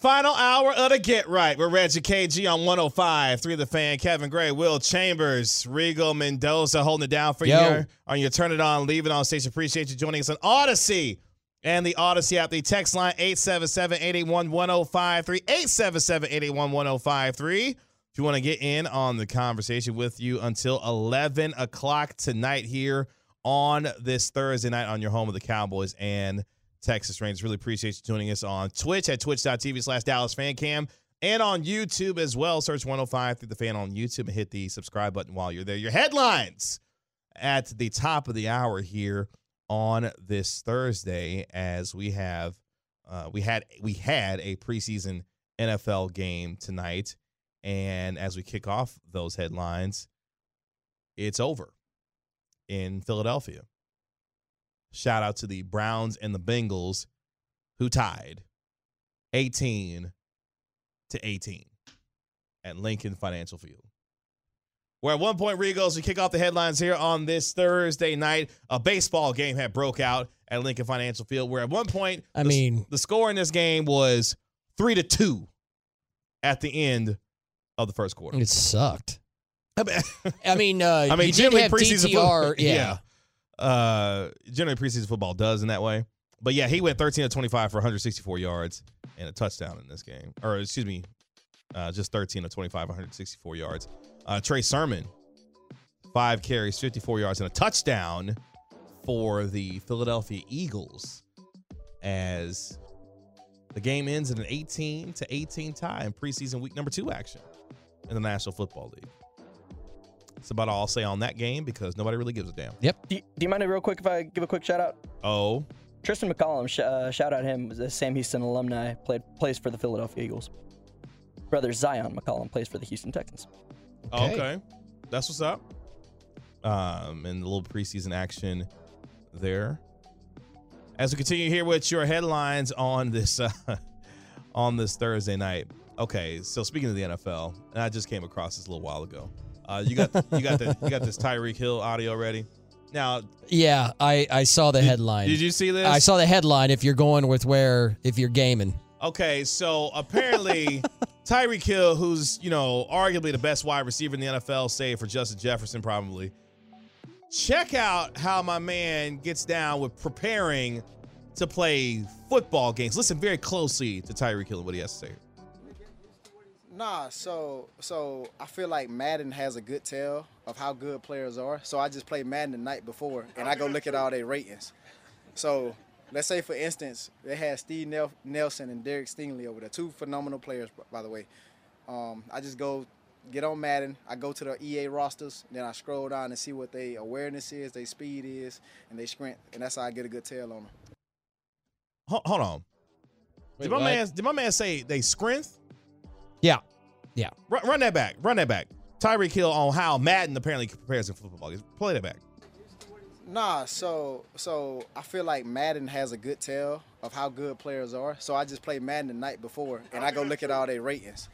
Final hour of the Get Right. We're Reggie KG on 105. Three of the fan, Kevin Gray, Will Chambers, Regal Mendoza holding it down for Yo. you on your Turn It On, Leave It On station. Appreciate you joining us on Audacy and the Audacy app. The text line 877-881-1053. 877-881-1053. If you want to get in on the conversation with you until 11 o'clock tonight here on this Thursday night on your home of the Cowboys and Texas Rangers. Really appreciate you tuning us on Twitch at twitch.tv slash Dallas Fan Cam and on YouTube as well. Search 105 through the fan on YouTube and hit the subscribe button while you're there. Your headlines at the top of the hour here on this Thursday as we have uh, we had we had a preseason NFL game tonight and as we kick off those headlines it's over in Philadelphia. Shout out to the Browns and the Bengals who tied 18 to 18 at Lincoln Financial Field. Where at one point, Regals, we kick off the headlines here on this Thursday night. A baseball game had broke out at Lincoln Financial Field. Where at one point, I the- mean- the score in this game was three to two at the end of the first quarter. It sucked. I mean, I mean, uh, I mean, you did generally have preseason DTR. football, yeah. Uh, generally preseason football does in that way. But yeah, he went 13 to 25 for 164 yards and a touchdown in this game. Or excuse me, uh, just 13 to 25, 164 yards. Uh, Trey Sermon, five carries, 54 yards, and a touchdown for the Philadelphia Eagles as the game ends in an 18 to 18 tie in preseason week number two action in the National Football League. That's about all I'll say on that game because nobody really gives a damn. Yep. Do you, do you mind it real quick if I give a quick shout out? Oh, Tristin McCollum, sh- uh, shout out him, was a Sam Houston alumni, played plays for the Philadelphia Eagles. Brother Zyon McCollum plays for the Houston Texans. okay. Okay. That's what's up. Um, and a little preseason action there. As we continue here with your headlines on this uh, on this Thursday night. Okay, so speaking of the NFL, and I just came across this a little while ago. Uh, you got you got the you got this Tyreek Hill audio ready. Now, Yeah, I, I saw the headline. did you see this? I saw the headline. If you're going with where, if you're gaming, Okay, so apparently Tyreek Hill, who's, you know, arguably the best wide receiver in the NFL, save for Justin Jefferson, probably. Check out how my man gets down with preparing to play football games. Listen very closely to Tyreek Hill and what he has to say. Nah, so so I feel like Madden has a good tell of how good players are. So I just play Madden the night before and I go look at all their ratings. So let's say for instance, they had Steve Nel- Nelson and Derek Stingley over there, two phenomenal players by the way. Um, I just go get on Madden, I go to the EA rosters, then I scroll down and see what their awareness is, their speed is, and they sprint, and that's how I get a good tell on them. Ho- hold on. Wait, did my what? man did my man say they strength? yeah, yeah. Run, run that back. Run that back. Tyreek Hill on how Madden apparently prepares him for football games. Play that back. Nah, so so I feel like Madden has a good tell of how good players are. So I just play Madden the night before and I go look at all their ratings.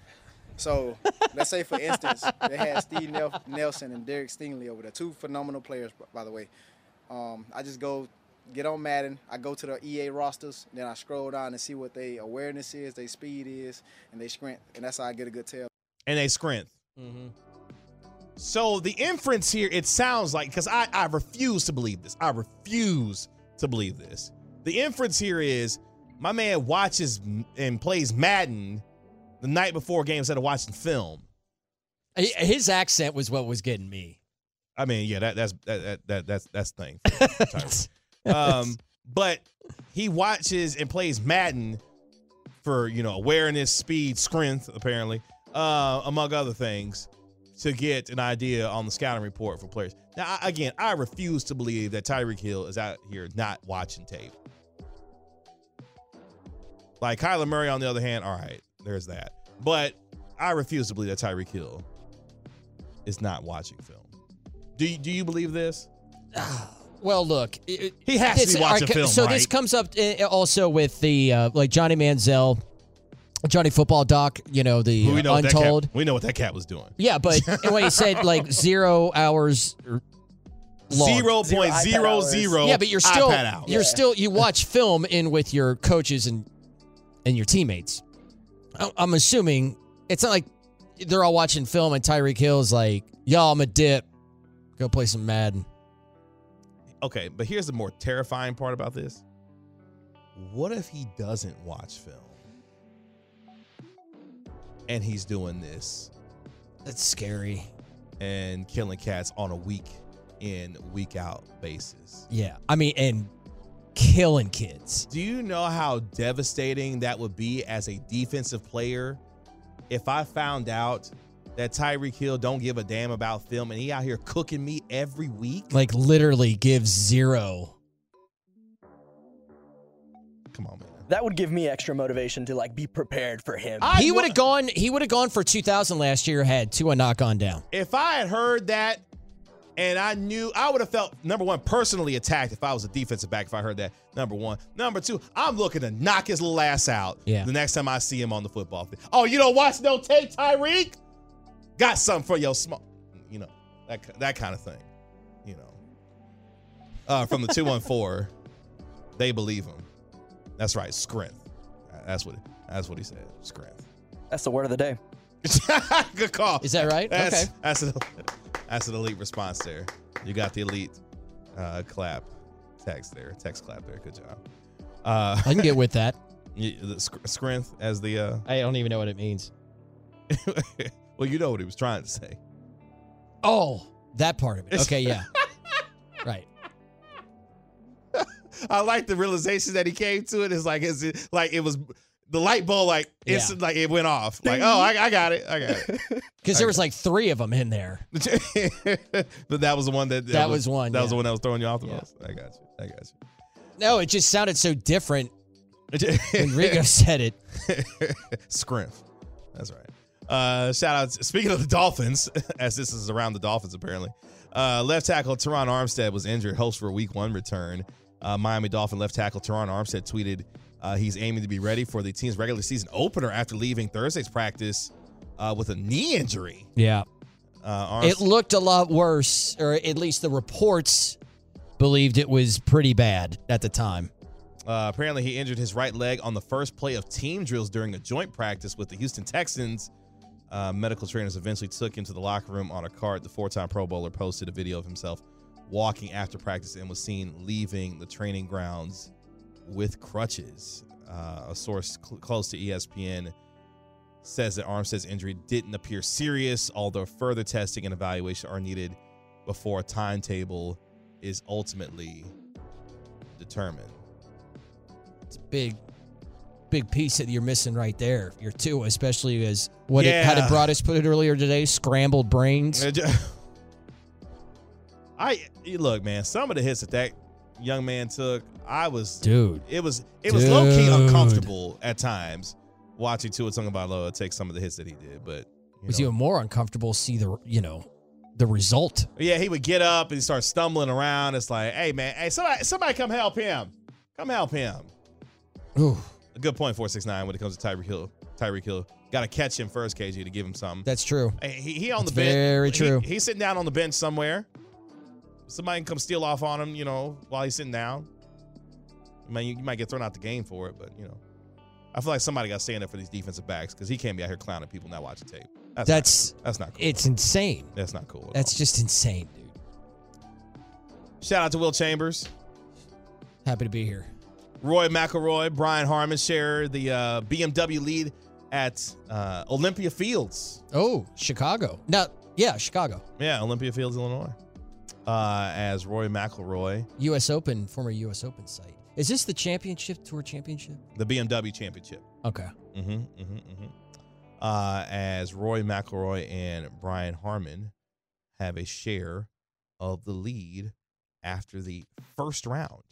So let's say for instance, they had Steve Nelson and Derek Stingley over there, two phenomenal players by the way. Um, I just go get on Madden, I go to the EA rosters, then I scroll down and see what their awareness is, their speed is, and they sprint, and that's how I get a good tell. And they strength. Mm-hmm. So the inference here, it sounds like, because I, I refuse to believe this. I refuse to believe this. The inference here is My man watches and plays Madden the night before games instead of watching film. His accent was what was getting me. I mean, yeah, that that's that, that, that that's that's the thing. for Tyreek. um, but he watches and plays Madden for you know awareness, speed, strength, apparently, uh, among other things, to get an idea on the scouting report for players. Now, I, again, I refuse to believe that Tyreek Hill is out here not watching tape. Like Kyler Murray, on the other hand, all right, there's that. But I refuse to believe that Tyreek Hill is not watching film. Do you, do you believe this? Well, look, it- He has to this- be watching okay, film, So this comes up uh, also with the uh, like Johnny Manziel, Johnny Football Doc. You know the we know what that Untold. cat, we know what that cat was doing. Yeah, but when he said like zero hours long. Zero point zero zero. Yeah, but you're still you're still you watch film in with your coaches and and your teammates. I- I'm assuming it's not like they're all watching film and Tyreek Hill's like, "Y'all, I'm a dip. Go play some Madden." Okay, but here's the more terrifying part about this. What if he doesn't watch film? And he's doing this That's scary. and killing cats on a week in, week out basis. Yeah, I mean, and killing kids. Do you know how devastating that would be as a defensive player if I found out that Tyreek Hill don't give a damn about film and he out here cooking me every week? Like literally gives zero. Come on, man. That would give me extra motivation to like be prepared for him. I he would have gone. He would have gone for 2,000 last year. Had to a knock on down. if I had heard that and I knew I would have felt number one personally attacked if I was a defensive back if I heard that. Number one. Number two, I'm looking to knock his little ass out Yeah. the next time I see him on the football field. Oh, you don't watch no tape, Tyreek? Got something for your small you know, that that kind of thing. You know. Uh from the 214, they believe him. That's right, strength. That's what that's what he said. Strength. That's the word of the day. Good call. Is that right? That's, Okay. That's an, that's an elite response there. You got the elite uh, clap text there. Text clap there. Good job. Uh, I can get with that. y- the sc- strength as the. Uh, I don't even know what it means. Well, you know what he was trying to say. Oh, that part of it. Okay, yeah. right. I like the realization that he came to it. it. Is like, is it like it was the light bulb, like Yeah. instant, like it went off. Like, oh, I, I got it. I got it. Because there was like three of them in there. but that was the one that. That was one, That was the one that was throwing you off the Yeah. most. I got you. I got you. No, it just sounded so different when Rigo said it. Scrimp. That's right. Uh, shout out. Speaking of the Dolphins, as this is around the Dolphins, apparently, uh, left tackle Terron Armstead was injured, hopes for a Week One return. Uh, Miami Dolphin left tackle Terron Armstead tweeted uh, he's aiming to be ready for the team's regular season opener after leaving Thursday's practice uh, with a knee injury. Yeah. Uh, Armstead, It looked a lot worse, or at least the reports believed it was pretty bad at the time. Uh, apparently, he injured his right leg on the first play of team drills during a joint practice with the Houston Texans. Uh, medical trainers eventually took him to the locker room on a cart. The four time Pro Bowler posted a video of himself walking after practice and was seen leaving the training grounds with crutches. Uh, a source cl- close to ESPN says that Armstead's injury didn't appear serious, although further testing and evaluation are needed before a timetable is ultimately determined. It's a big, big piece that you're missing right there. Your two, especially as what it, how did Yeah. Broadus put it earlier today? Scrambled brains. I you look, man. Some of the hits that that young man took, I was, Dude. It was it was low key uncomfortable at times watching Tua Tagovailoa take some of the hits that he did. But It was know, even more uncomfortable to see the you know the result. yeah, he would get up and start stumbling around. It's like, hey man, hey somebody somebody come help him, come help him. Ooh, A good point, four six nine when it comes to Tyreek Hill. Tyreek Hill got to catch him first, KG, to give him something. that's true. Hey, he, he on That's the bench. very he- true. he's sitting down on the bench somewhere. Somebody can come steal off on him, you know, while he's sitting down. I mean, you, you might get thrown out the game for it, but you know, I feel like somebody got to stand up for these defensive backs because he can't be out here clowning people not watching tape. That's That's not, that's not cool. it's insane. that's not cool. That's all. just insane, dude. shout out to Will Chambers. Happy to be here. Rory McIlroy, Brian Harman share the uh, BMW lead at uh, Olympia Fields. Oh, Chicago. No, yeah, Chicago. Yeah, Olympia Fields, Illinois. Uh, as Rory McIlroy, U.S. Open, former U.S. Open site. Is this the championship tour championship? the BMW Championship. Okay. Mm-hmm, mm-hmm, mm-hmm. Uh, as Rory McIlroy and Brian Harman have a share of the lead after the first round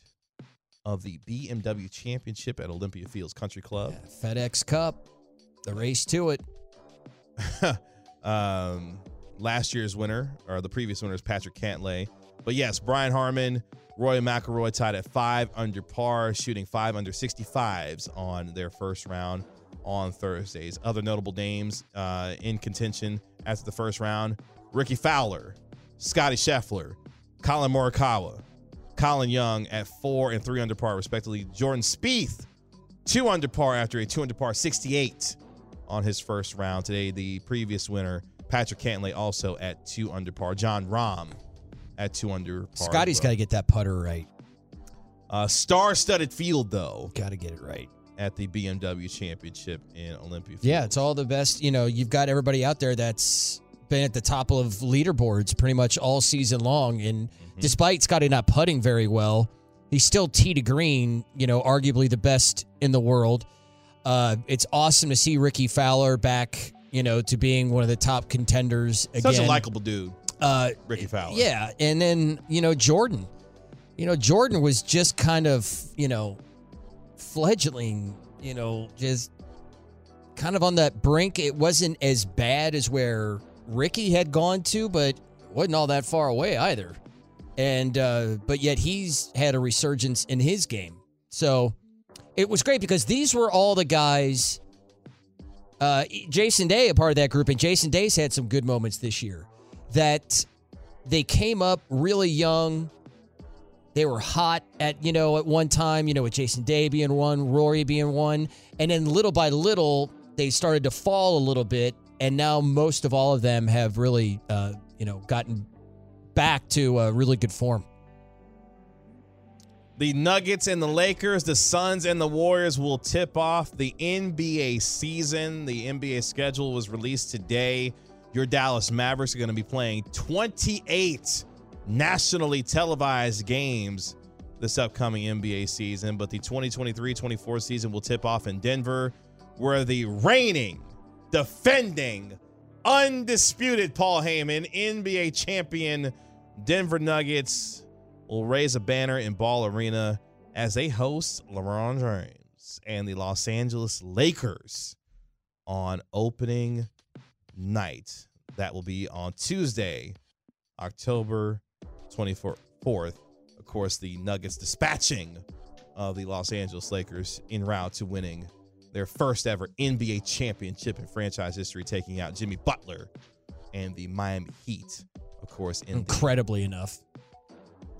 of the BMW Championship at Olympia Fields Country Club. FedEx Cup, the race to it. um, last year's winner, or the previous winner, is Patrick Cantlay. But yes, Brian Harman, Rory McIlroy tied at five under par, shooting five under 65s on their first round on Thursdays. Other notable names uh, in contention after the first round Rickie Fowler, Scottie Scheffler, Collin Morikawa, Colin Young at four and three under par, respectively. Jordan Spieth, two under par after a two under par 68 on his first round. Today, the previous winner, Patrick Cantlay, also at two under par. Jon Rahm at two under par. Scottie's got to get that putter right. Uh, star-studded field though Got to get it right. at the BMW Championship in Olympia. Yeah, it's all the best. You know, you've got everybody out there that's been at the top of leaderboards pretty much all season long. And despite Scottie not putting very well, he's still tee to green, you know, arguably the best in the world. Uh, it's awesome to see Rickie Fowler back, you know, to being one of the top contenders again. such a likable dude, uh, Rickie Fowler. yeah, and then you know Jordan, you know Jordan was just kind of you know fledgling, you know, just kind of on that brink. It wasn't as bad as where Rickie had gone to, but wasn't all that far away either. And uh, but yet he's had a resurgence in his game. So it was great because these were all the guys. Uh, Jason Day, a part of that group, and Jason Day's had some good moments this year. That they came up really young. They were hot at, you know, at one time, you know, with Jason Day being one, Rory being one. And then little by little, they started to fall a little bit. And now most of all of them have really, uh, you know, gotten back to uh, really good form. The Nuggets and the Lakers, the Suns and the Warriors will tip off the NBA season. The NBA schedule was released today. Your Dallas Mavericks are going to be playing 28 nationally televised games this upcoming NBA season, but the 2023-24 season will tip off in Denver, where the reigning, defending, undisputed Paul Heyman, NBA champion Denver Nuggets will raise a banner in Ball Arena as they host LeBron James and the Los Angeles Lakers on opening night. That will be on Tuesday, October 24th. Of course, the Nuggets dispatching of the Los Angeles Lakers en route to winning their first ever NBA championship in franchise history, taking out Jimmy Butler and the Miami Heat, of course, in the Incredibly enough.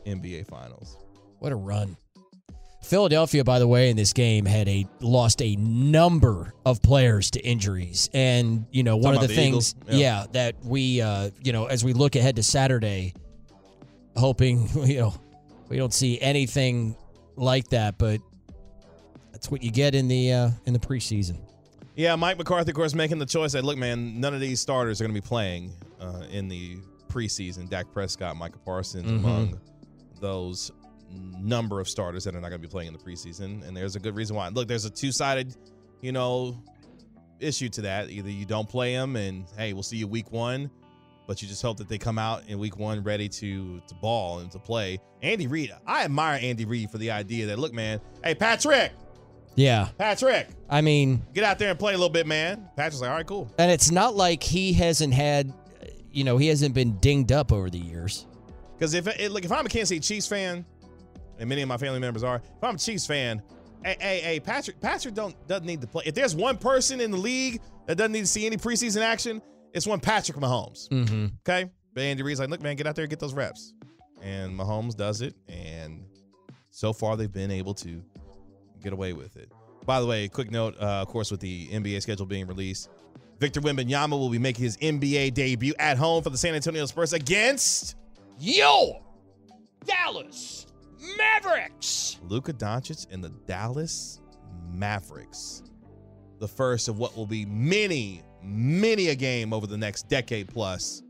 NBA Finals. What a run. Philadelphia, by the way, in this game had a lost a number of players to injuries, and you know one Talking of the the things, yeah. Yeah. that we, uh, you know, as we look ahead to Saturday, hoping you know we don't see anything like that, but that's what you get in the uh, in the preseason. Yeah, Mike McCarthy, of course, making the choice that look, man, none of these starters are going to be playing uh, in the preseason. Dak Prescott, Micah Parsons, Mhm. among those number of starters that are not going to be playing in the preseason. And there's a good reason why. Look, there's a two sided, you know, issue to that. Either you don't play them, and hey, we'll see you week one, but you just hope that they come out in week one ready to to ball and to play. Andy Reid, I admire Andy Reid for the idea that look, man, hey Patrick, Yeah, Patrick, I mean, get out there and play a little bit, man. Patrick's like, all right, cool. and it's not like he hasn't had, you know, he hasn't been dinged up over the years. Because if it, look, if I'm a Kansas City Chiefs fan, and many of my family members are, if I'm a Chiefs fan, hey, hey, hey, Patrick, Patrick don't doesn't need to play. If there's one person in the league that doesn't need to see any preseason action, it's one Patrick Mahomes. Mm-hmm. Okay, but Andy Reid's like, look, man, get out there and get those reps, and Mahomes does it, and so far they've been able to get away with it. By the way, quick note, uh, of course, with the NBA schedule being released, Victor Wembanyama will be making his NBA debut at home for the San Antonio Spurs against Yo, Dallas Mavericks. Luka Doncic and the Dallas Mavericks. The first of what will be many, many a game over the next decade plus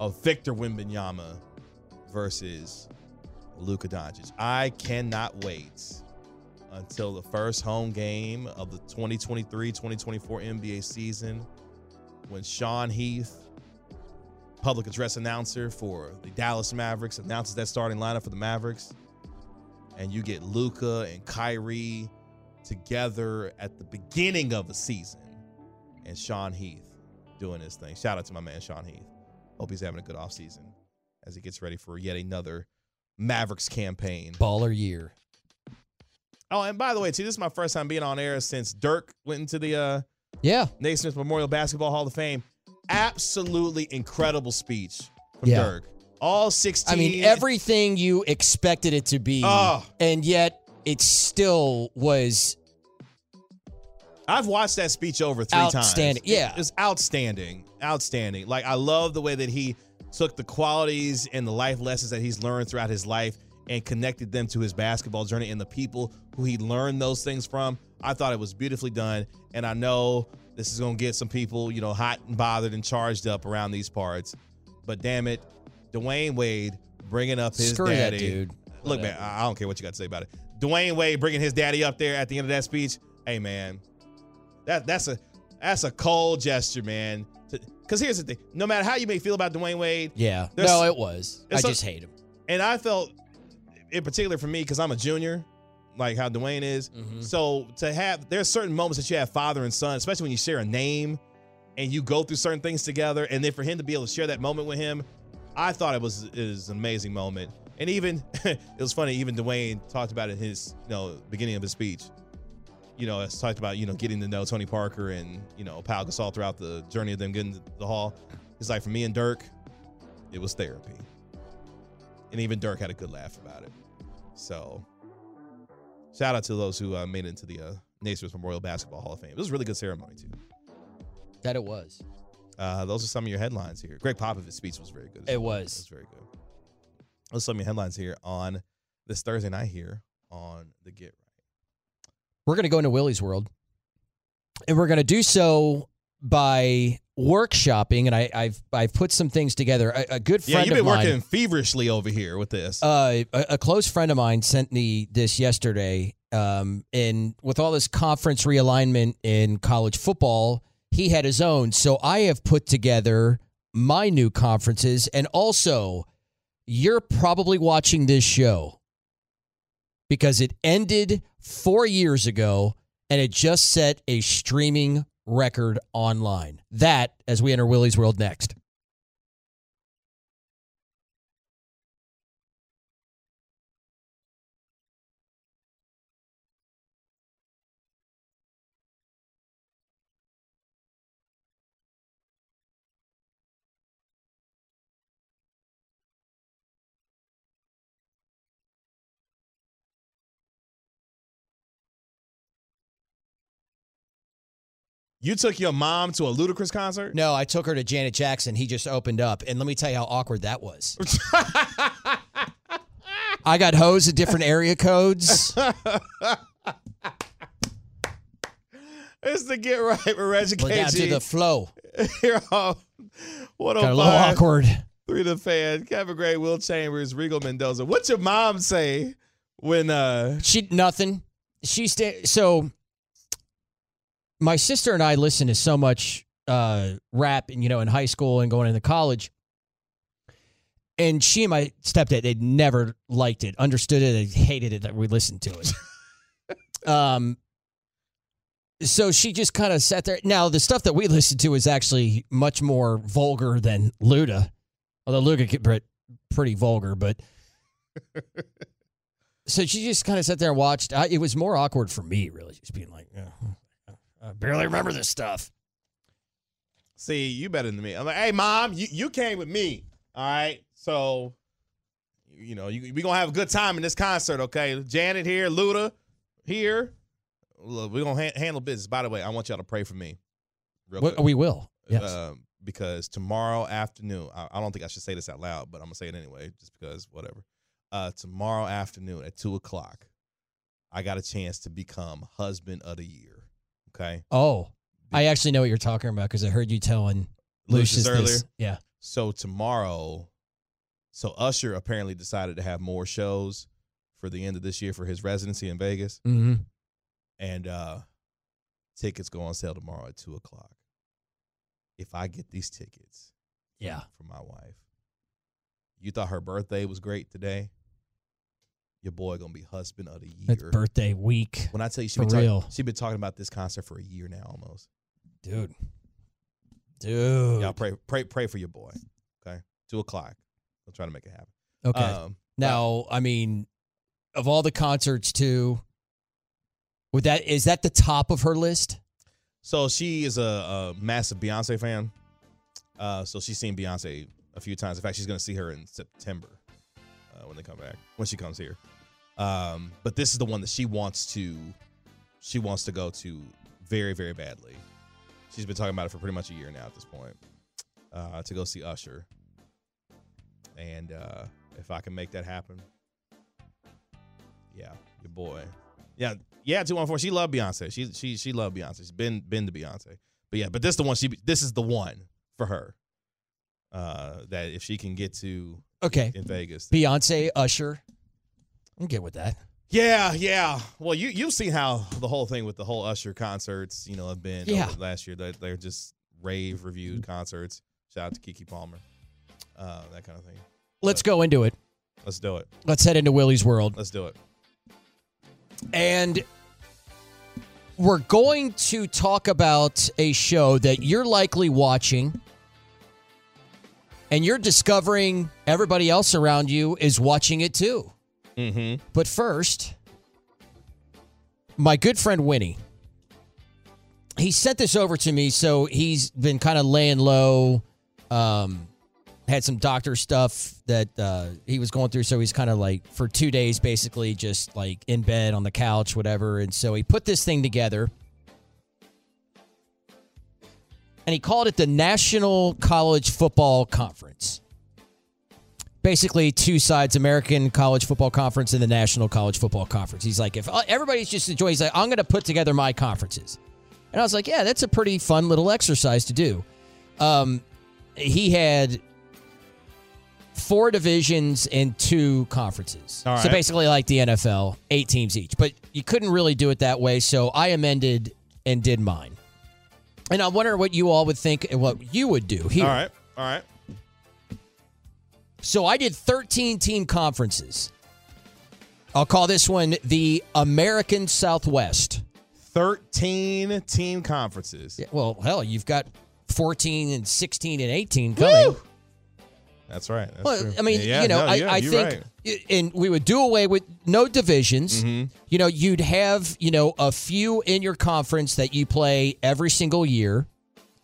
of Victor Wembanyama versus Luka Doncic. I cannot wait until the first home game of the 2023-2024 NBA season when Sean Heath, public address announcer for the Dallas Mavericks, announces that starting lineup for the Mavericks and you get Luka and Kyrie together at the beginning of the season, and Sean Heath doing his thing. Shout out to my man Sean Heath. Hope he's having a good offseason as he gets ready for yet another Mavericks campaign. Baller year. Oh, and by the way, too, this is my first time being on air since Dirk went into the uh, Yeah. Naismith Memorial Basketball Hall of Fame. Absolutely incredible speech from Yeah. Dirk. All 16. I mean, everything you expected it to be, Oh. and yet it still was I've watched that speech over three times. Outstanding. Yeah. It's outstanding. Outstanding. Like I love the way that he took the qualities and the life lessons that he's learned throughout his life and connected them to his basketball journey and the people who he learned those things from. I thought it was beautifully done. And I know this is going to get some people, you know, hot and bothered and charged up around these parts. But damn it, Dwyane Wade bringing up his Screw daddy. dude. Look, man, I don't care what you got to say about it. Dwyane Wade bringing his daddy up there at the end of that speech. Hey, man, that that's a that's a cold gesture, man. Because here's the thing: no matter how you may feel about Dwyane Wade, yeah. No, it was. I just hate him. and I felt, in particular for me, because I'm a junior, like how Dwyane is. Mm-hmm. So to have there's certain moments that you have father and son, especially when you share a name and you go through certain things together, and then for him to be able to share that moment with him, I thought it was was an amazing moment. And even it was funny. Even Dwyane talked about it in his you know beginning of his speech. You know, it's talked about you know getting to know Tony Parker and you know Pau Gasol throughout the journey of them getting to the hall. It's like for me and Dirk, it was therapy, and even Dirk had a good laugh about it. So, shout out to those who uh, made it into the uh, Naismith Memorial Basketball Hall of Fame. It was a really good ceremony too. That it was. Uh, those are some of your headlines here. Gregg Popovich's speech was very good. It well. was. It was very good. Those are some of your headlines here on this Thursday night here on the Get Right. We're going to go into Willy's world, and we're going to do so by workshopping. And I, I've I've put some things together. A, a good Yeah, friend you've been mine, working feverishly over here with this. uh, a, a close friend of mine sent me this yesterday. Um, and with all this conference realignment in college football, he had his own. So I have put together my new conferences, and also you're probably watching this show because it ended four years ago and it just set a streaming record online. That as we enter Willy's world next. You took your mom to a Ludacris concert? No, I took her to Janet Jackson. He just opened up. And let me tell you how awkward that was. I got hosed at different area codes. It's the Get Right with Reggie We're down to the flow. here on Got a little awkward. Three to the fan. Kevin Gray, Will Chambers, Regal Mendoza. What's your mom say when uh She nothing. She sta- so my sister and I listened to so much uh rap and you know in high school and going into college. And she and my stepdad, they'd never liked it, understood it, they hated it that we listened to it. um so she just kind of sat there. Now the stuff that we listened to is actually much more vulgar than Luda. Although Luda could get pretty vulgar, but so she just kind of sat there and watched. I, it was more awkward for me, really, just being like, "Yeah, I barely remember this stuff. See, you better than me. I'm like, hey, mom, you, you came with me. All right. So, you know, you, we going to have a good time in this concert, okay? Janet here, Luda here. Look, we're going to ha- handle business. By the way, I want y'all to pray for me. Real What, quick. we will. Yes. Um, because tomorrow afternoon, I, I don't think I should say this out loud, but I'm going to say it anyway, just because, whatever. uh, tomorrow afternoon at two o'clock, I got a chance to become husband of the year. Okay. Oh, I actually know what you're talking about because I heard you telling Lucius Lucius earlier? this. Yeah. So tomorrow, so Usher apparently decided to have more shows for the end of this year for his residency in Vegas, Mm-hmm. and uh tickets go on sale tomorrow at two o'clock. If I get these tickets, Yeah. for my wife, you thought her birthday was great today. Your boy gonna be husband of the year. Birthday week, When I tell you she For been talking, real. she been talking about this concert for a year now almost. dude. Dude. Y'all pray pray pray for your boy. Okay, two o'clock. I'll try to make it happen. okay. Um, now, I mean, of all the concerts too, would that is that the top of her list? So she is a, a massive Beyonce fan. Uh, so she's seen Beyonce a few times. In fact, she's going to see her in September uh, when they come back. When she comes here, um, but this is the one that she wants to. She wants to go to very, very badly. She's been talking about it for pretty much a year now at this point. Uh, to go see Usher, and uh, if I can make that happen, yeah, your boy. Yeah, yeah, two one four. She loved Beyonce. She she she loved Beyonce. She's been been to Beyonce. But yeah, but this the one she this is the one for her. Uh that if she can get to Okay. in Vegas. Beyonce, Usher. I'm good with that. Yeah, yeah. Well, you you've seen how the whole thing with the whole Usher concerts, you know, have been Yeah. last year. They they're just rave reviewed concerts. Shout out to Keke Palmer. Uh that kind of thing. Let's go into it. Let's do it. Let's head into Willy's world. Let's do it. And we're going to talk about a show that you're likely watching. And you're discovering everybody else around you is watching it too. Mm-hmm. But first, my good friend Winnie, he sent this over to me. So he's been kind of laying low, um, had some doctor stuff that uh, he was going through. So he's kind of like for two days, basically just like in bed on the couch, whatever. And so he put this thing together. And he called it the National College Football Conference basically two sides American College Football Conference and the National College Football Conference. He's like, if uh, everybody's just enjoying, he's like, I'm going to put together my conferences. And I was like, yeah, that's a pretty fun little exercise to do. Um, he had four divisions and two conferences. All So basically, like the NFL, eight teams each. But you couldn't really do it that way. So I amended and did mine. And I wonder what you all would think and what you would do here. All right. All right. So I did 13 team conferences. I'll call this one the American Southwest. 13 team conferences. Yeah, well, hell, you've got 14 and 16 and 18 coming. That's right. That's Well, true. I mean, Yeah, you know, no, I, yeah, I think, right. And we would do away with no divisions. Mm-hmm. You know, you'd have, you know, a few in your conference that you play every single year,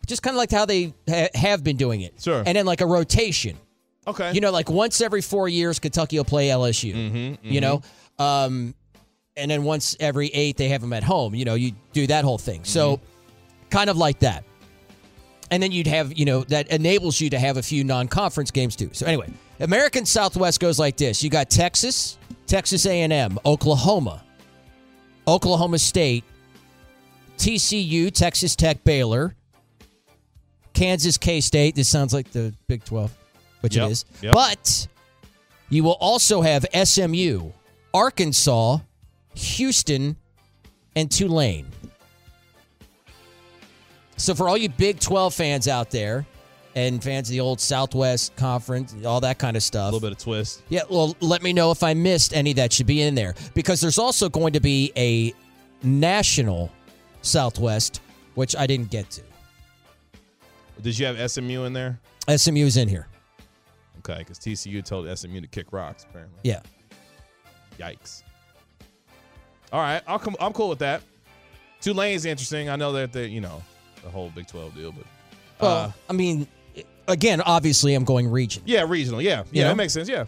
just kind of like how they ha- have been doing it. Sure. And then like a rotation. Okay. You know, like once every four years, Kentucky will play LSU. Mm-hmm, You know, um, and then once every eight, they have them at home. You know, you do that whole thing. So, Mm-hmm. kind of like that. And then you'd have, you know, that enables you to have a few non-conference games too. So anyway, American Southwest goes like this: you got Texas, Texas A&M, Oklahoma, Oklahoma State, TCU, Texas Tech, Baylor, Kansas, K State. This sounds like the Big Twelve, which Yep, it is. yep. But you will also have SMU, Arkansas, Houston, and Tulane. So for all you Big 12 fans out there and fans of the old Southwest Conference, all that kind of stuff. A little bit of twist. Yeah, well, let me know if I missed any that should be in there because there's also going to be a national Southwest, which I didn't get to. Did you have SMU in there? SMU is in here. Okay, because TCU told SMU to kick rocks. Apparently. Yeah. Yikes. All right, I'll come. I'm cool with that. Tulane's interesting. I know that the you know the whole Big 12 deal, but Well, uh, I mean, again, obviously, I'm going region. yeah, regional. Yeah, You yeah, know? that makes sense. Yeah.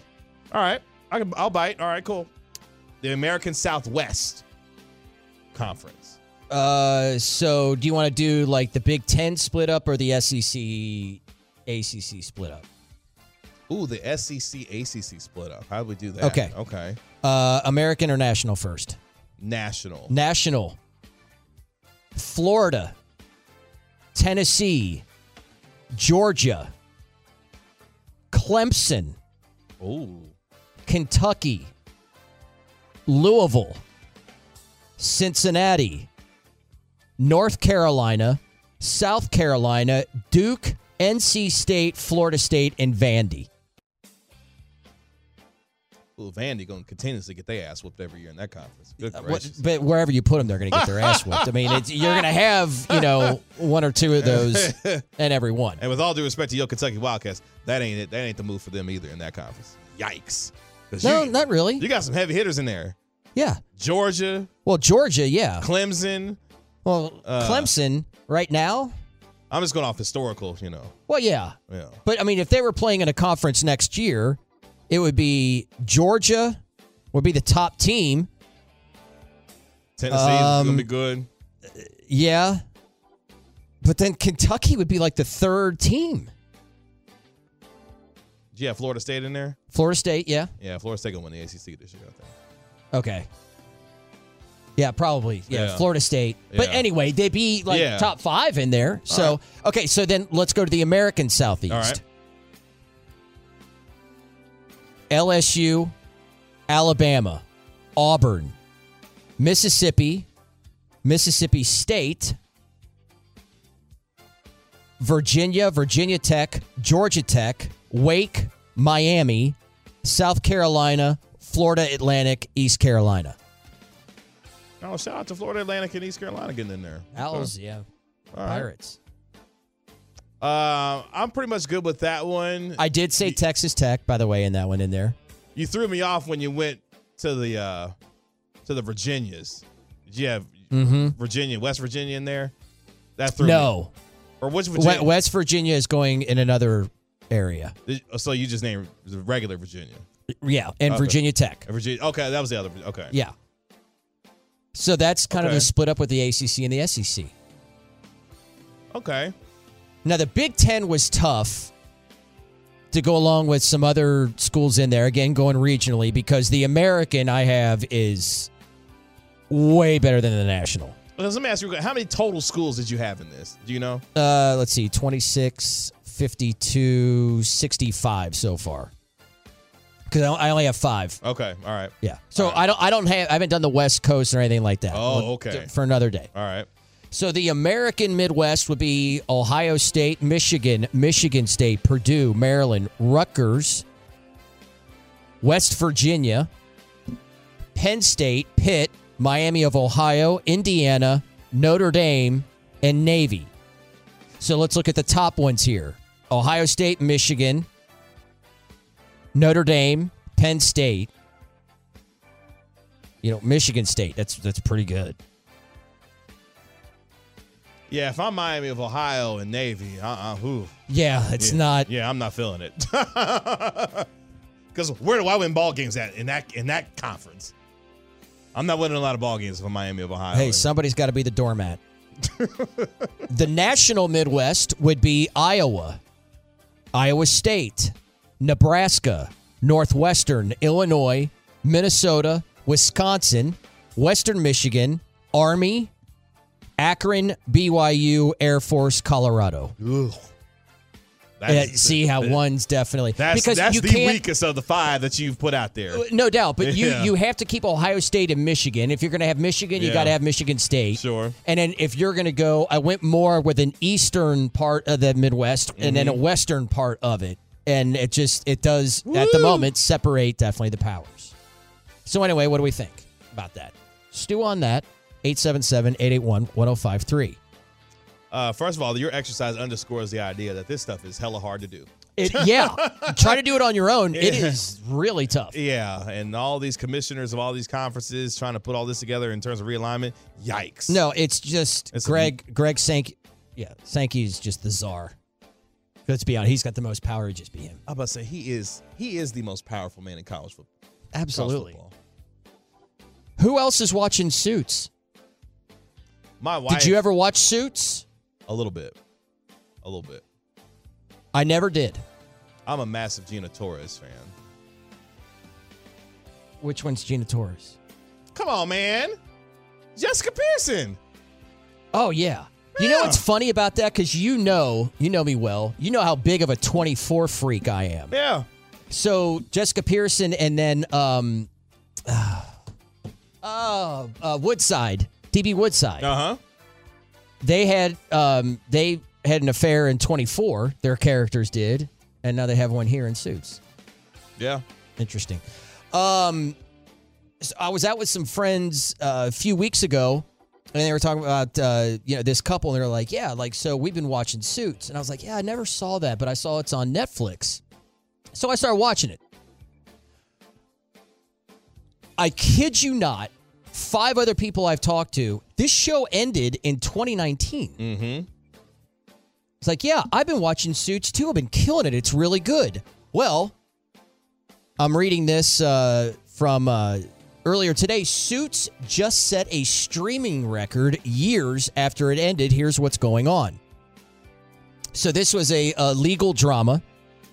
All right, I can. I'll bite. All right, cool. The American Southwest Conference. Uh, so do you want to do like the Big Ten split up or the SEC, ACC split up? Ooh, the SEC ACC split up. How do we do that? Okay. Okay. Uh, American or national first? National. National. Florida, Tennessee, Georgia, Clemson, Ooh. Kentucky, Louisville, Cincinnati, North Carolina, South Carolina, Duke, NC State, Florida State, and Vandy. Ooh, Vandy going to continuously get their ass whooped every year in that conference. Good What- but wherever you put them, they're going to get their ass whooped. I mean, it's, you're going to have you know one or two of those and every one. And with all due respect to your Kentucky Wildcats, that ain't it. That ain't the move for them either in that conference. Yikes! No, you, not really. you got some heavy hitters in there. Yeah. Georgia, Well, Georgia, yeah. Clemson. Well, Uh, Clemson right now. I'm just going off historical, you know. Well, yeah. Yeah. But I mean, if they were playing in a conference next year, it would be Georgia would be the top team. Tennessee is Um, to be good. Yeah. But then Kentucky would be like the third team. Do you have Florida State in there? Florida State, yeah. Yeah, Florida State to win the ACC this year, I think. Okay. Yeah, probably. Yeah, Yeah. Florida State. But Yeah. anyway, they'd be like Yeah. top five in there. So, okay, so then let's go to the American Southeast. LSU, Alabama, Auburn, Mississippi, Mississippi State, Virginia, Virginia Tech, Georgia Tech, Wake, Miami, South Carolina, Florida Atlantic, East Carolina. Oh, shout out to Florida Atlantic and East Carolina getting in there. Owls, yeah. All right. Uh, I'm pretty much good with that one. I did say Texas Tech, by the way, in that one in there. you threw me off when you went to the uh, to the Virginias. Did you have Mm-hmm. Virginia, West Virginia in there? That threw me. No. Or which Virginia? West Virginia is going in another area. So you just named the regular Virginia. Yeah, and Okay. Virginia Tech. Virginia. Okay, that was the other. Okay. Yeah. So that's kind of Okay. the split up with the ACC and the SEC. Okay. Now the Big Ten was tough to go along with some other schools in there. Again, going regionally because the American I have is way better than the national. Well, let me ask you, how many total schools did you have in this? Do you know? Uh, let's see, 26, 52, 65 so far. Because I only have five. Okay. All right. Yeah. So I don't I don't have I haven't done the West Coast or anything like that. Oh, okay. For another day. All right. So the American Midwest would be Ohio State, Michigan, Michigan State, Purdue, Maryland, Rutgers, West Virginia, Penn State, Pitt, Miami of Ohio, Indiana, Notre Dame, and Navy. So let's look at the top ones here. Ohio State, Michigan, Notre Dame, Penn State. You know, Michigan State. That's that's pretty good. Yeah, if I'm Miami of Ohio and Navy, uh uh who? Yeah, it's yeah. not Yeah, I'm not feeling it. Because where do I win ball games at in that in that conference? I'm not winning a lot of ball games for Miami of Ohio. Hey, somebody's got to be the doormat. the national Midwest would be Iowa, Iowa State, Nebraska, Northwestern, Illinois, Minnesota, Wisconsin, Western Michigan, Army, Akron, BYU, Air Force, Colorado. Ugh. See how one's definitely That's because that's you the weakest of the five that you've put out there. no doubt, but you Yeah. you have to keep Ohio State and Michigan. If you're going to have Michigan, you Yeah. got to have Michigan State. Sure. And then if you're going to go, I went more with an eastern part of the Midwest and then a Mm-hmm. western part of it, and it just it does at the moment separate definitely the powers. So anyway, what do we think about that? Stew on that. 877-881-1053. Uh, first of all, your exercise underscores the idea that this stuff is hella hard to do. It, yeah, try to do it on your own. It Yeah. is really tough. Yeah, and all these commissioners of all these conferences trying to put all this together in terms of realignment. Yikes. No, it's just It's a- Greg. Greg Sankey. Yeah, Sankey is just the czar. Let's be honest. He's got the most power. It'd just be him. I was about to say he is he is the most powerful man in college football. Absolutely. College football. Who else is watching Suits? My wife. Did you ever watch Suits? A little bit. A little bit. I never did. I'm a massive Gina Torres fan. Which one's Gina Torres? Come on, man. Jessica Pearson. Oh yeah. You know what's funny about that? Because you know, you know me well. You know how big of a 24 freak I am. Yeah. So Jessica Pearson and then um, uh, uh, Woodside, DB Woodside. Uh huh. They had um, they had an affair in 24. Their characters did, and now they have one here in Suits. Yeah. Interesting. Um, so I was out with some friends uh, a few weeks ago, and they were talking about uh, you know this couple, and they're like, "Yeah, like so we've been watching Suits," and I was like, "Yeah, I never saw that, but I saw it's on Netflix." So I started watching it. I kid you not, five other people I've talked to, this show ended in 2019. Mm-hmm. It's like, yeah, I've been watching Suits too. I've been killing it. It's really good. Well, I'm reading this uh, from uh, earlier today. Suits just set a streaming record years after it ended. Here's what's going on. So, this was a, a legal drama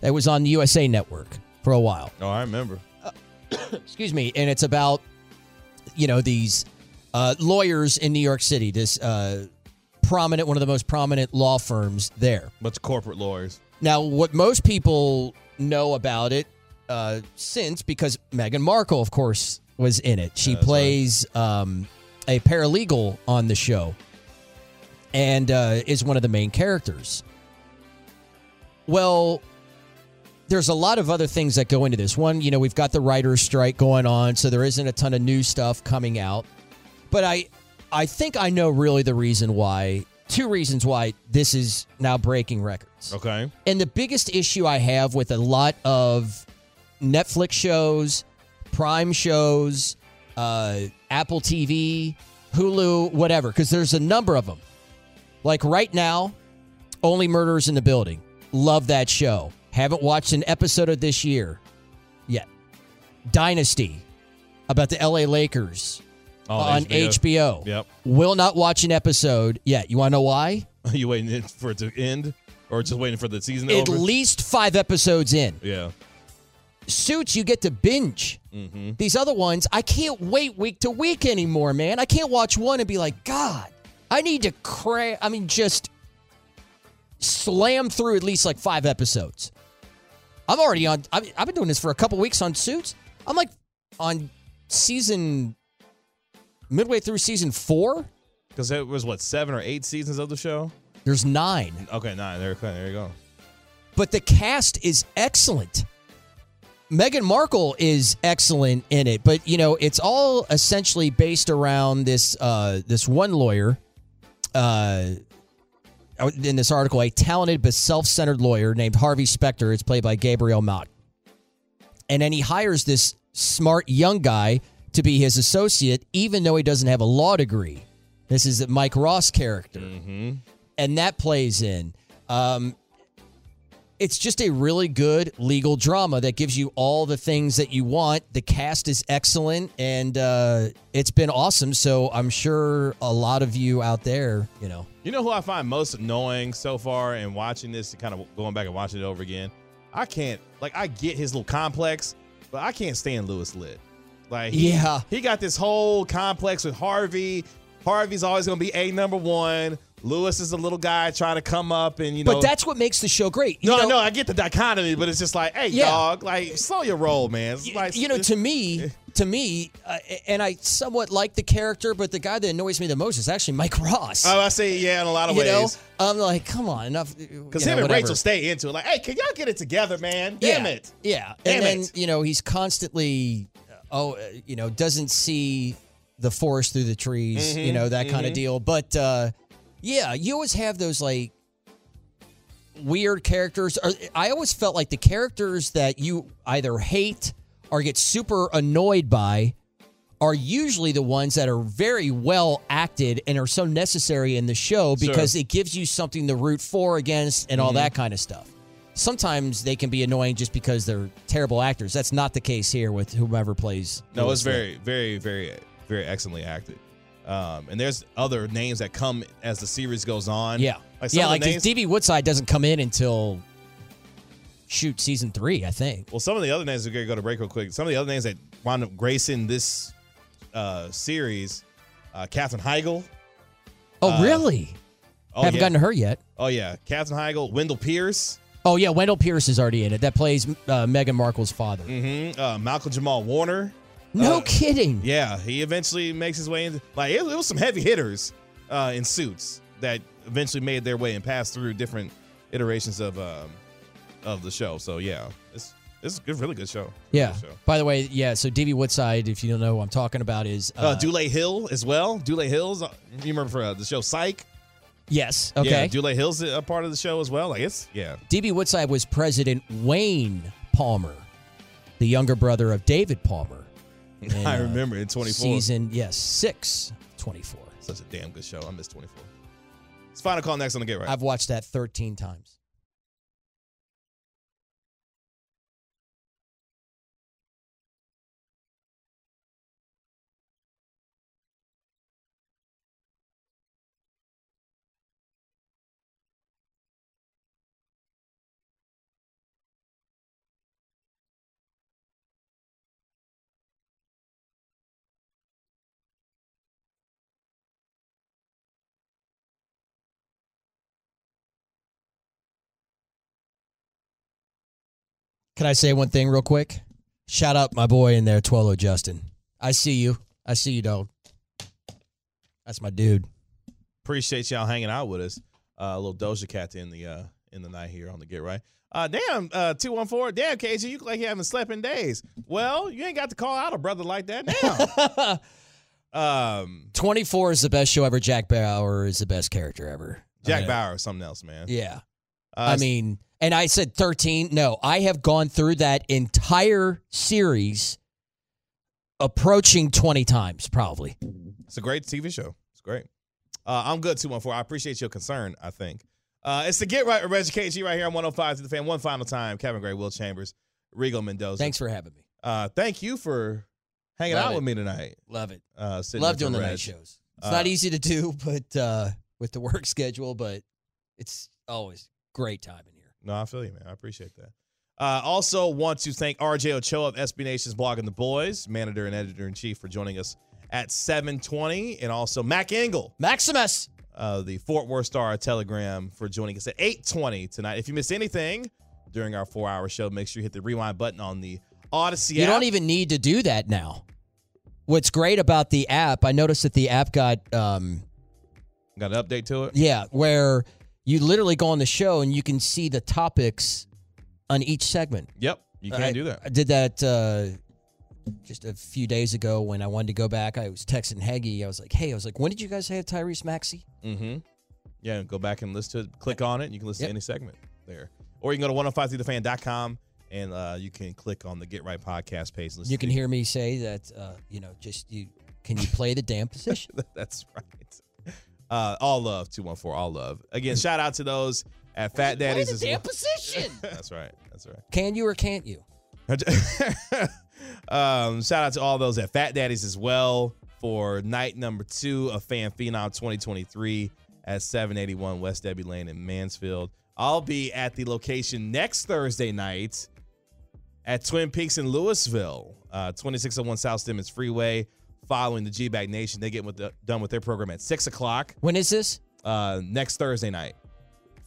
that was on the USA Network for a while Oh, I remember. excuse me, and it's about you know these uh, lawyers in New York City. This uh, prominent, one of the most prominent law firms there. What's corporate lawyers. Now, what most people know about it uh, since because Meghan Markle, of course, was in it. She That's right. plays um, a paralegal on the show and uh, is one of the main characters. Well, there's a lot of other things that go into this. One, you know, we've got the writer's strike going on, so there isn't a ton of new stuff coming out. But I I think I know really the reason why, two reasons why this is now breaking records. Okay. And the biggest issue I have with a lot of Netflix shows, Prime shows, uh, Apple TV, Hulu, whatever, because there's a number of them. Like right now, Only Murders in the Building. Love that show. Haven't watched an episode of this year yet. Dynasty about the LA Lakers Oh, on HBO. Yep. Will not watch an episode yet. You want to know why? you waiting for it to end, or just waiting for the season to At over? least five episodes in. yeah. Suits, you get to binge. Mm-hmm. These other ones, I can't wait week to week anymore, man. I can't watch one and be like, God, I need to cram. I mean, just slam through at least like five episodes. I'm already on. I've, I've been doing this for a couple weeks on Suits. I'm like on season midway through season four. Because it was what seven or eight seasons of the show. There's nine, Okay, nine. There, there you go. but the cast is excellent. Meghan Markle is excellent in it, but you know it's all essentially based around this uh, this one lawyer. Uh, in this article, a talented but self-centered lawyer named Harvey Specter. It's played by Gabriel Macht, and then he hires this smart young guy to be his associate, even though he doesn't have a law degree. This is Mike Ross character, and that plays in. Um, it's just a really good legal drama that gives you all the things that you want. The cast is excellent, and uh, it's been awesome. So I'm sure a lot of you out there, you know, You know who I find most annoying so far in watching this, and kind of going back and watching it over again? I can't, like, I get his little complex, but I can't stand Louis Litt. Like, he, Yeah. he got this whole complex with Harvey. Harvey's always going to be a number one. Louis is a little guy trying to come up and, you know. but that's what makes the show great. You no, know, no, I get the dichotomy, but it's just like, hey, Yeah. dog, like, slow your roll, man. It's like, you know, to me, to me, uh, and I somewhat like the character, but the guy that annoys me the most is actually Mike Ross. Oh, I say, yeah, in a lot of you know. I'm like, come on, enough. Because know, him and whatever. Rachel stay into it. Like, hey, can y'all get it together, man? Damn yeah, it. Yeah. Damn and then, it. you know, he's constantly, uh, oh, uh, you know, doesn't see the forest through the trees, Mm-hmm, you know, that kind of deal. But uh, yeah, you always have those like weird characters. I always felt like the characters that you either hate or get super annoyed by are usually the ones that are very well acted and are so necessary in the show because it gives you something to root for against and all mm-hmm. that kind of stuff. Sometimes they can be annoying just because they're terrible actors. That's not the case here with whomever plays. No, it's very, very, very, very excellently acted. Um, and there's other names that come as the series goes on. yeah, like yeah. Like names. DB Woodside doesn't come in until shoot season three, I think. Well, some of the other names we're gonna go to break real quick. Some of the other names that wound up gracing this uh, series, uh, Katherine Heigl. Oh, Uh, really? Oh Haven't yeah. gotten to her yet. Oh yeah, Katherine Heigl, Wendell Pierce, Oh yeah, Wendell Pierce is already in it. That plays uh, Meghan Markle's father. hmm uh, Malcolm Jamal Warner. No Uh, kidding. Yeah, he eventually makes his way in. like it, it was some heavy hitters uh, in suits that eventually made their way and passed through different iterations of um, of the show. So yeah, it's it's a good, really good show. Yeah. Good show. By the way, yeah. So DB Woodside, if you don't know what I'm talking about, is Uh, Dulé Hill as well. Dulé Hill's uh, you remember for uh, the show Psych? yes. Okay. Yeah. Dulé Hill's a part of the show as well. Like it's yeah. DB Woodside was President Wayne Palmer, the younger brother of David Palmer. In, I uh, remember in 24. Season yes six, 24. Such a damn good show. I miss 24. It's final call next on the Get Right. I've watched that 13 times. Can I say one thing real quick? Shout out my boy in there, Twello Justin. I see you. I see you, dog. That's my dude. Appreciate y'all hanging out with us. Uh, a little Doja Cat in the uh, in the night here on the Get Right. Uh, damn, uh, two one four. Damn, KG, you look like you haven't slept in days. Well, you ain't got to call out a brother like that now. um, 24 is the best show ever. Jack Bauer is the best character ever. Jack Uh, Bauer, is something else, man. Yeah. Uh, I mean, and I said 13. No, I have gone through that entire series approaching 20 times, probably. It's a great TV show. It's great. Uh, I'm good, 214. I appreciate your concern, I think. Uh, it's the Get Right Reggie KG right here on 105 to the fan. One final time. Kevin Gray, Will Chambers, Rigo Mendoza. Thanks for having me. Uh, thank you for hanging Love out it. with me tonight. Love it. Uh, Love doing the Reg. night shows. It's Uh, not easy to do, but uh, with the work schedule, but it's always great time in here. No, I feel you, man. I appreciate that. Uh, also, want to thank RJ Ochoa of SB Nation's Blogging the Boys, manager and editor in chief, for joining us at 7:20, and also Mac Engel, Maximus. uh, the Fort Worth Star Telegram, for joining us at 8:20 tonight. If you missed anything during our four-hour show, make sure you hit the rewind button on the Audacy You app. don't even need to do that now. What's great about the app, I noticed that the app got, um, got an update to it. yeah, where you literally go on the show and you can see the topics on each segment. Yep, you can I, do that. I did that uh, just a few days ago when I wanted to go back. I was texting Heggy. I was like, hey, I was like, when did you guys have Tyrese Maxey? Mm-hmm. Yeah, go back and listen to it. Click on it. And you can listen Yep. to any segment there. Or you can go to 1053thefan.com and uh, you can click on the Get Right podcast page. You can hear me say that, uh, you know, just you. Can you play the damn position? That's right. Uh, all love, 214, all love. Again, shout out to those at Fat Daddies play as damn well. position. That's right. That's right. Can you or can't you? um, shout out to all those at Fat Daddies as well for night number two of Fan Phenom 2023 at 781 West Debbie Lane in Mansfield. I'll be at the location next Thursday night at Twin Peaks in Lewisville, uh, 2601 South Stemmons Freeway, following the G Bag Nation. They get with the, done with their program at 6 o'clock When is this? uh, next Thursday night.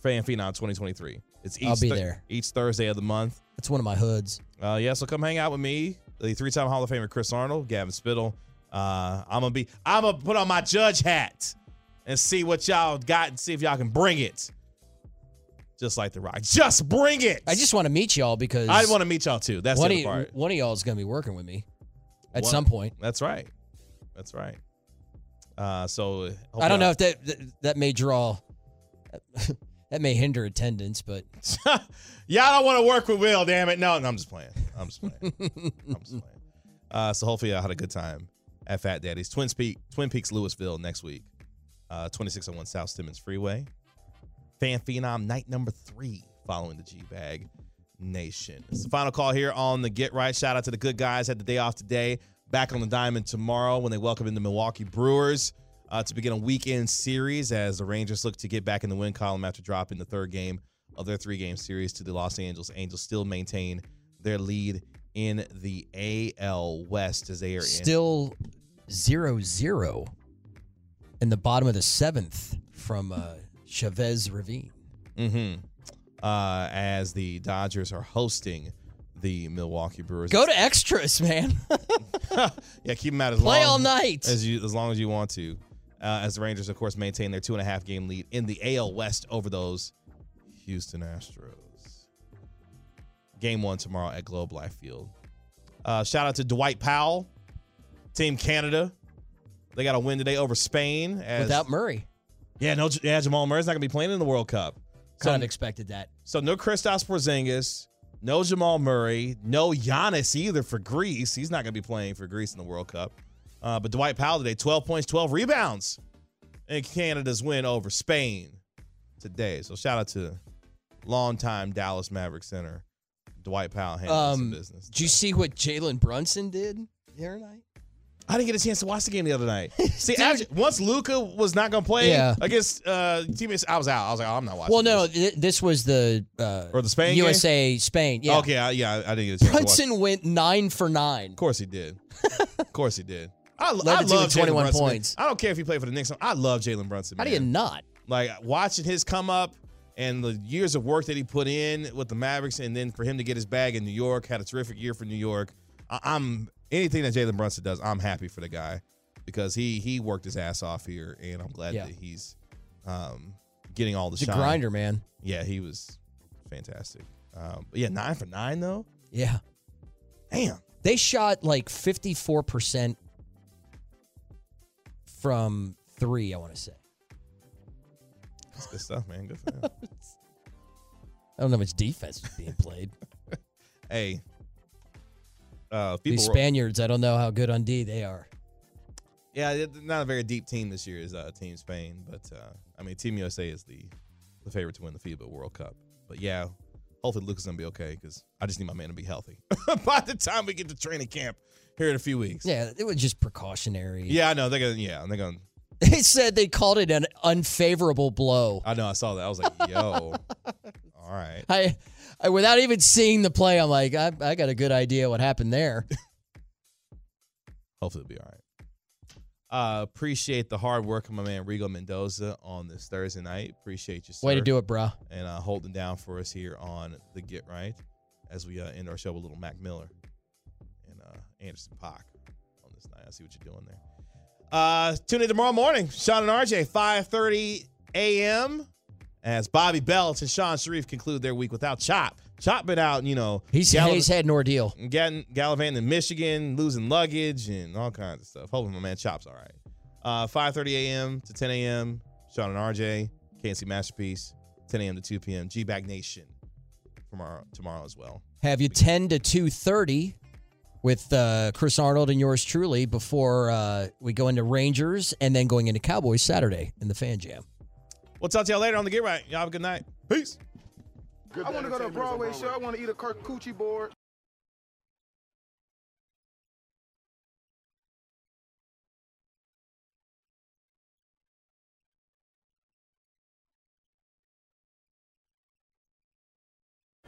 Fan Phenom 2023. It's each I'll be Thur- there. each Thursday of the month. That's one of my hoods. Uh, yeah, so come hang out with me, the three-time Hall of Famer Chris Arnold, Gavin Spittle. Uh, I'm gonna be, I'm gonna put on my judge hat and see what y'all got and see if y'all can bring it. Just like the Rock, just bring it. I just want to meet y'all because I want to meet y'all too. That's one the of, part. one of y'all is going to be working with me at One- some point. That's right. That's right. Uh, so I don't know if that that, that may draw, that may hinder attendance, but y'all don't want to work with Will. Damn it! No, no, I'm just playing. I'm just playing. I'm just playing. Uh, so hopefully y'all had a good time at Fat Daddy's Twin Peaks, Twin Peaks, Lewisville next week. Uh, 2601 South Stemmons Freeway. Fan Phenom night number three following the G Bag Nation. It's the final call here on the Get Right. Shout out to the good guys. Had the day off today. Back on the diamond tomorrow when they welcome in the Milwaukee Brewers uh, to begin a weekend series as the Rangers look to get back in the win column after dropping the third game of their three game series to the Los Angeles Angels. Still maintain their lead in the AL West as they are in. Still zero zero in the bottom of the seventh from uh, Chavez Ravine. Mm-hmm. Uh, as the Dodgers are hosting the Milwaukee Brewers. Go to extras, man. yeah, keep them out as Play long all night. as you as long as you want to. Uh, as the Rangers, of course, maintain their two and a half game lead in the AL West over those Houston Astros. Game one tomorrow at Globe Life Field. Uh, shout out to Dwight Powell, Team Canada. They got a win today over Spain. As, Without Murray. yeah, no, yeah, Jamal Murray's not gonna be playing in the World Cup. So, Kind of expected that. so no Kristaps Porzingis, no Jamal Murray, no Giannis either for Greece. He's not going to be playing for Greece in the World Cup. Uh, but Dwight Powell today, 12 points, 12 rebounds in Canada's win over Spain today. So shout out to longtime Dallas Maverick center Dwight Powell handling some Um, business. did you see what Jalen Brunson did the other night? I didn't get a chance to watch the game the other night. See, after, once Luka was not going to play Yeah. against uh, teammates, I was out. I was like, oh, I'm not watching. Well, no, this. th- this was the uh, Or the Spain game? USA Spain. Yeah, Okay, I, yeah, I didn't get a chance to watch. Brunson went nine for nine. Of course he did. of course he did. I, Led I the team love with Jalen 21 Brunson. man. points. I don't care if he played for the Knicks. I love Jalen Brunson. How do you man. not? like watching his come up and the years of work that he put in with the Mavericks, and then for him to get his bag in New York, had a terrific year for New York. I, I'm anything that Jalen Brunson does, I'm happy for the guy because he he worked his ass off here, and I'm glad Yeah. that he's um, getting all the He's shine. grinder, man. Yeah, he was fantastic. Um, but yeah, nine for nine though. Yeah. Damn. They shot like 54% from three, I want to say. That's good stuff, man. Good for him. I don't know how much defense was being played. hey, uh, These Spaniards, I don't know how good on D they are. Yeah, not a very deep team this year is uh, Team Spain, but uh, I mean Team USA is the the favorite to win the FIBA World Cup. But yeah, hopefully Luka's gonna be okay because I just need my man to be healthy by the time we get to training camp here in a few weeks. Yeah, it was just precautionary. yeah, I know they're gonna. Yeah, they're gonna. They said they called it an unfavorable blow. I know. I saw that. I was like, yo, all right. I without even seeing the play, I'm like, I, I got a good idea what happened there. Hopefully it'll be all right. Uh, appreciate the hard work of my man Rigo Mendoza on this Thursday night. Appreciate you, sir. Way to do it, bro. and uh, holding down for us here on the Get Right as we uh, end our show with little Mac Miller and uh, Anderson .Paak on this night. I see what you're doing there. Uh, tune in tomorrow morning, Sean and RJ, 5:30 a.m. as Bobby Belts and Shan Shariff conclude their week without Chop. Chop been out, you know, He's galliv- he's had an ordeal. getting gallivanting in Michigan, losing luggage and all kinds of stuff. Hoping my man Chop's all right. Uh, 5:30 a.m. to 10 a.m. Sean and RJ, KNC Masterpiece, 10 a.m. to 2 p.m. G Bag Nation tomorrow tomorrow as well. Have you 10 to 2:30 with uh, Chris Arnold and yours truly before uh, we go into Rangers and then going into Cowboys Saturday in the Fan Jam. We'll talk to y'all later on the Get Right. Y'all have a good night. Peace. I want to go to a Broadway show. I want to eat a charcuterie board.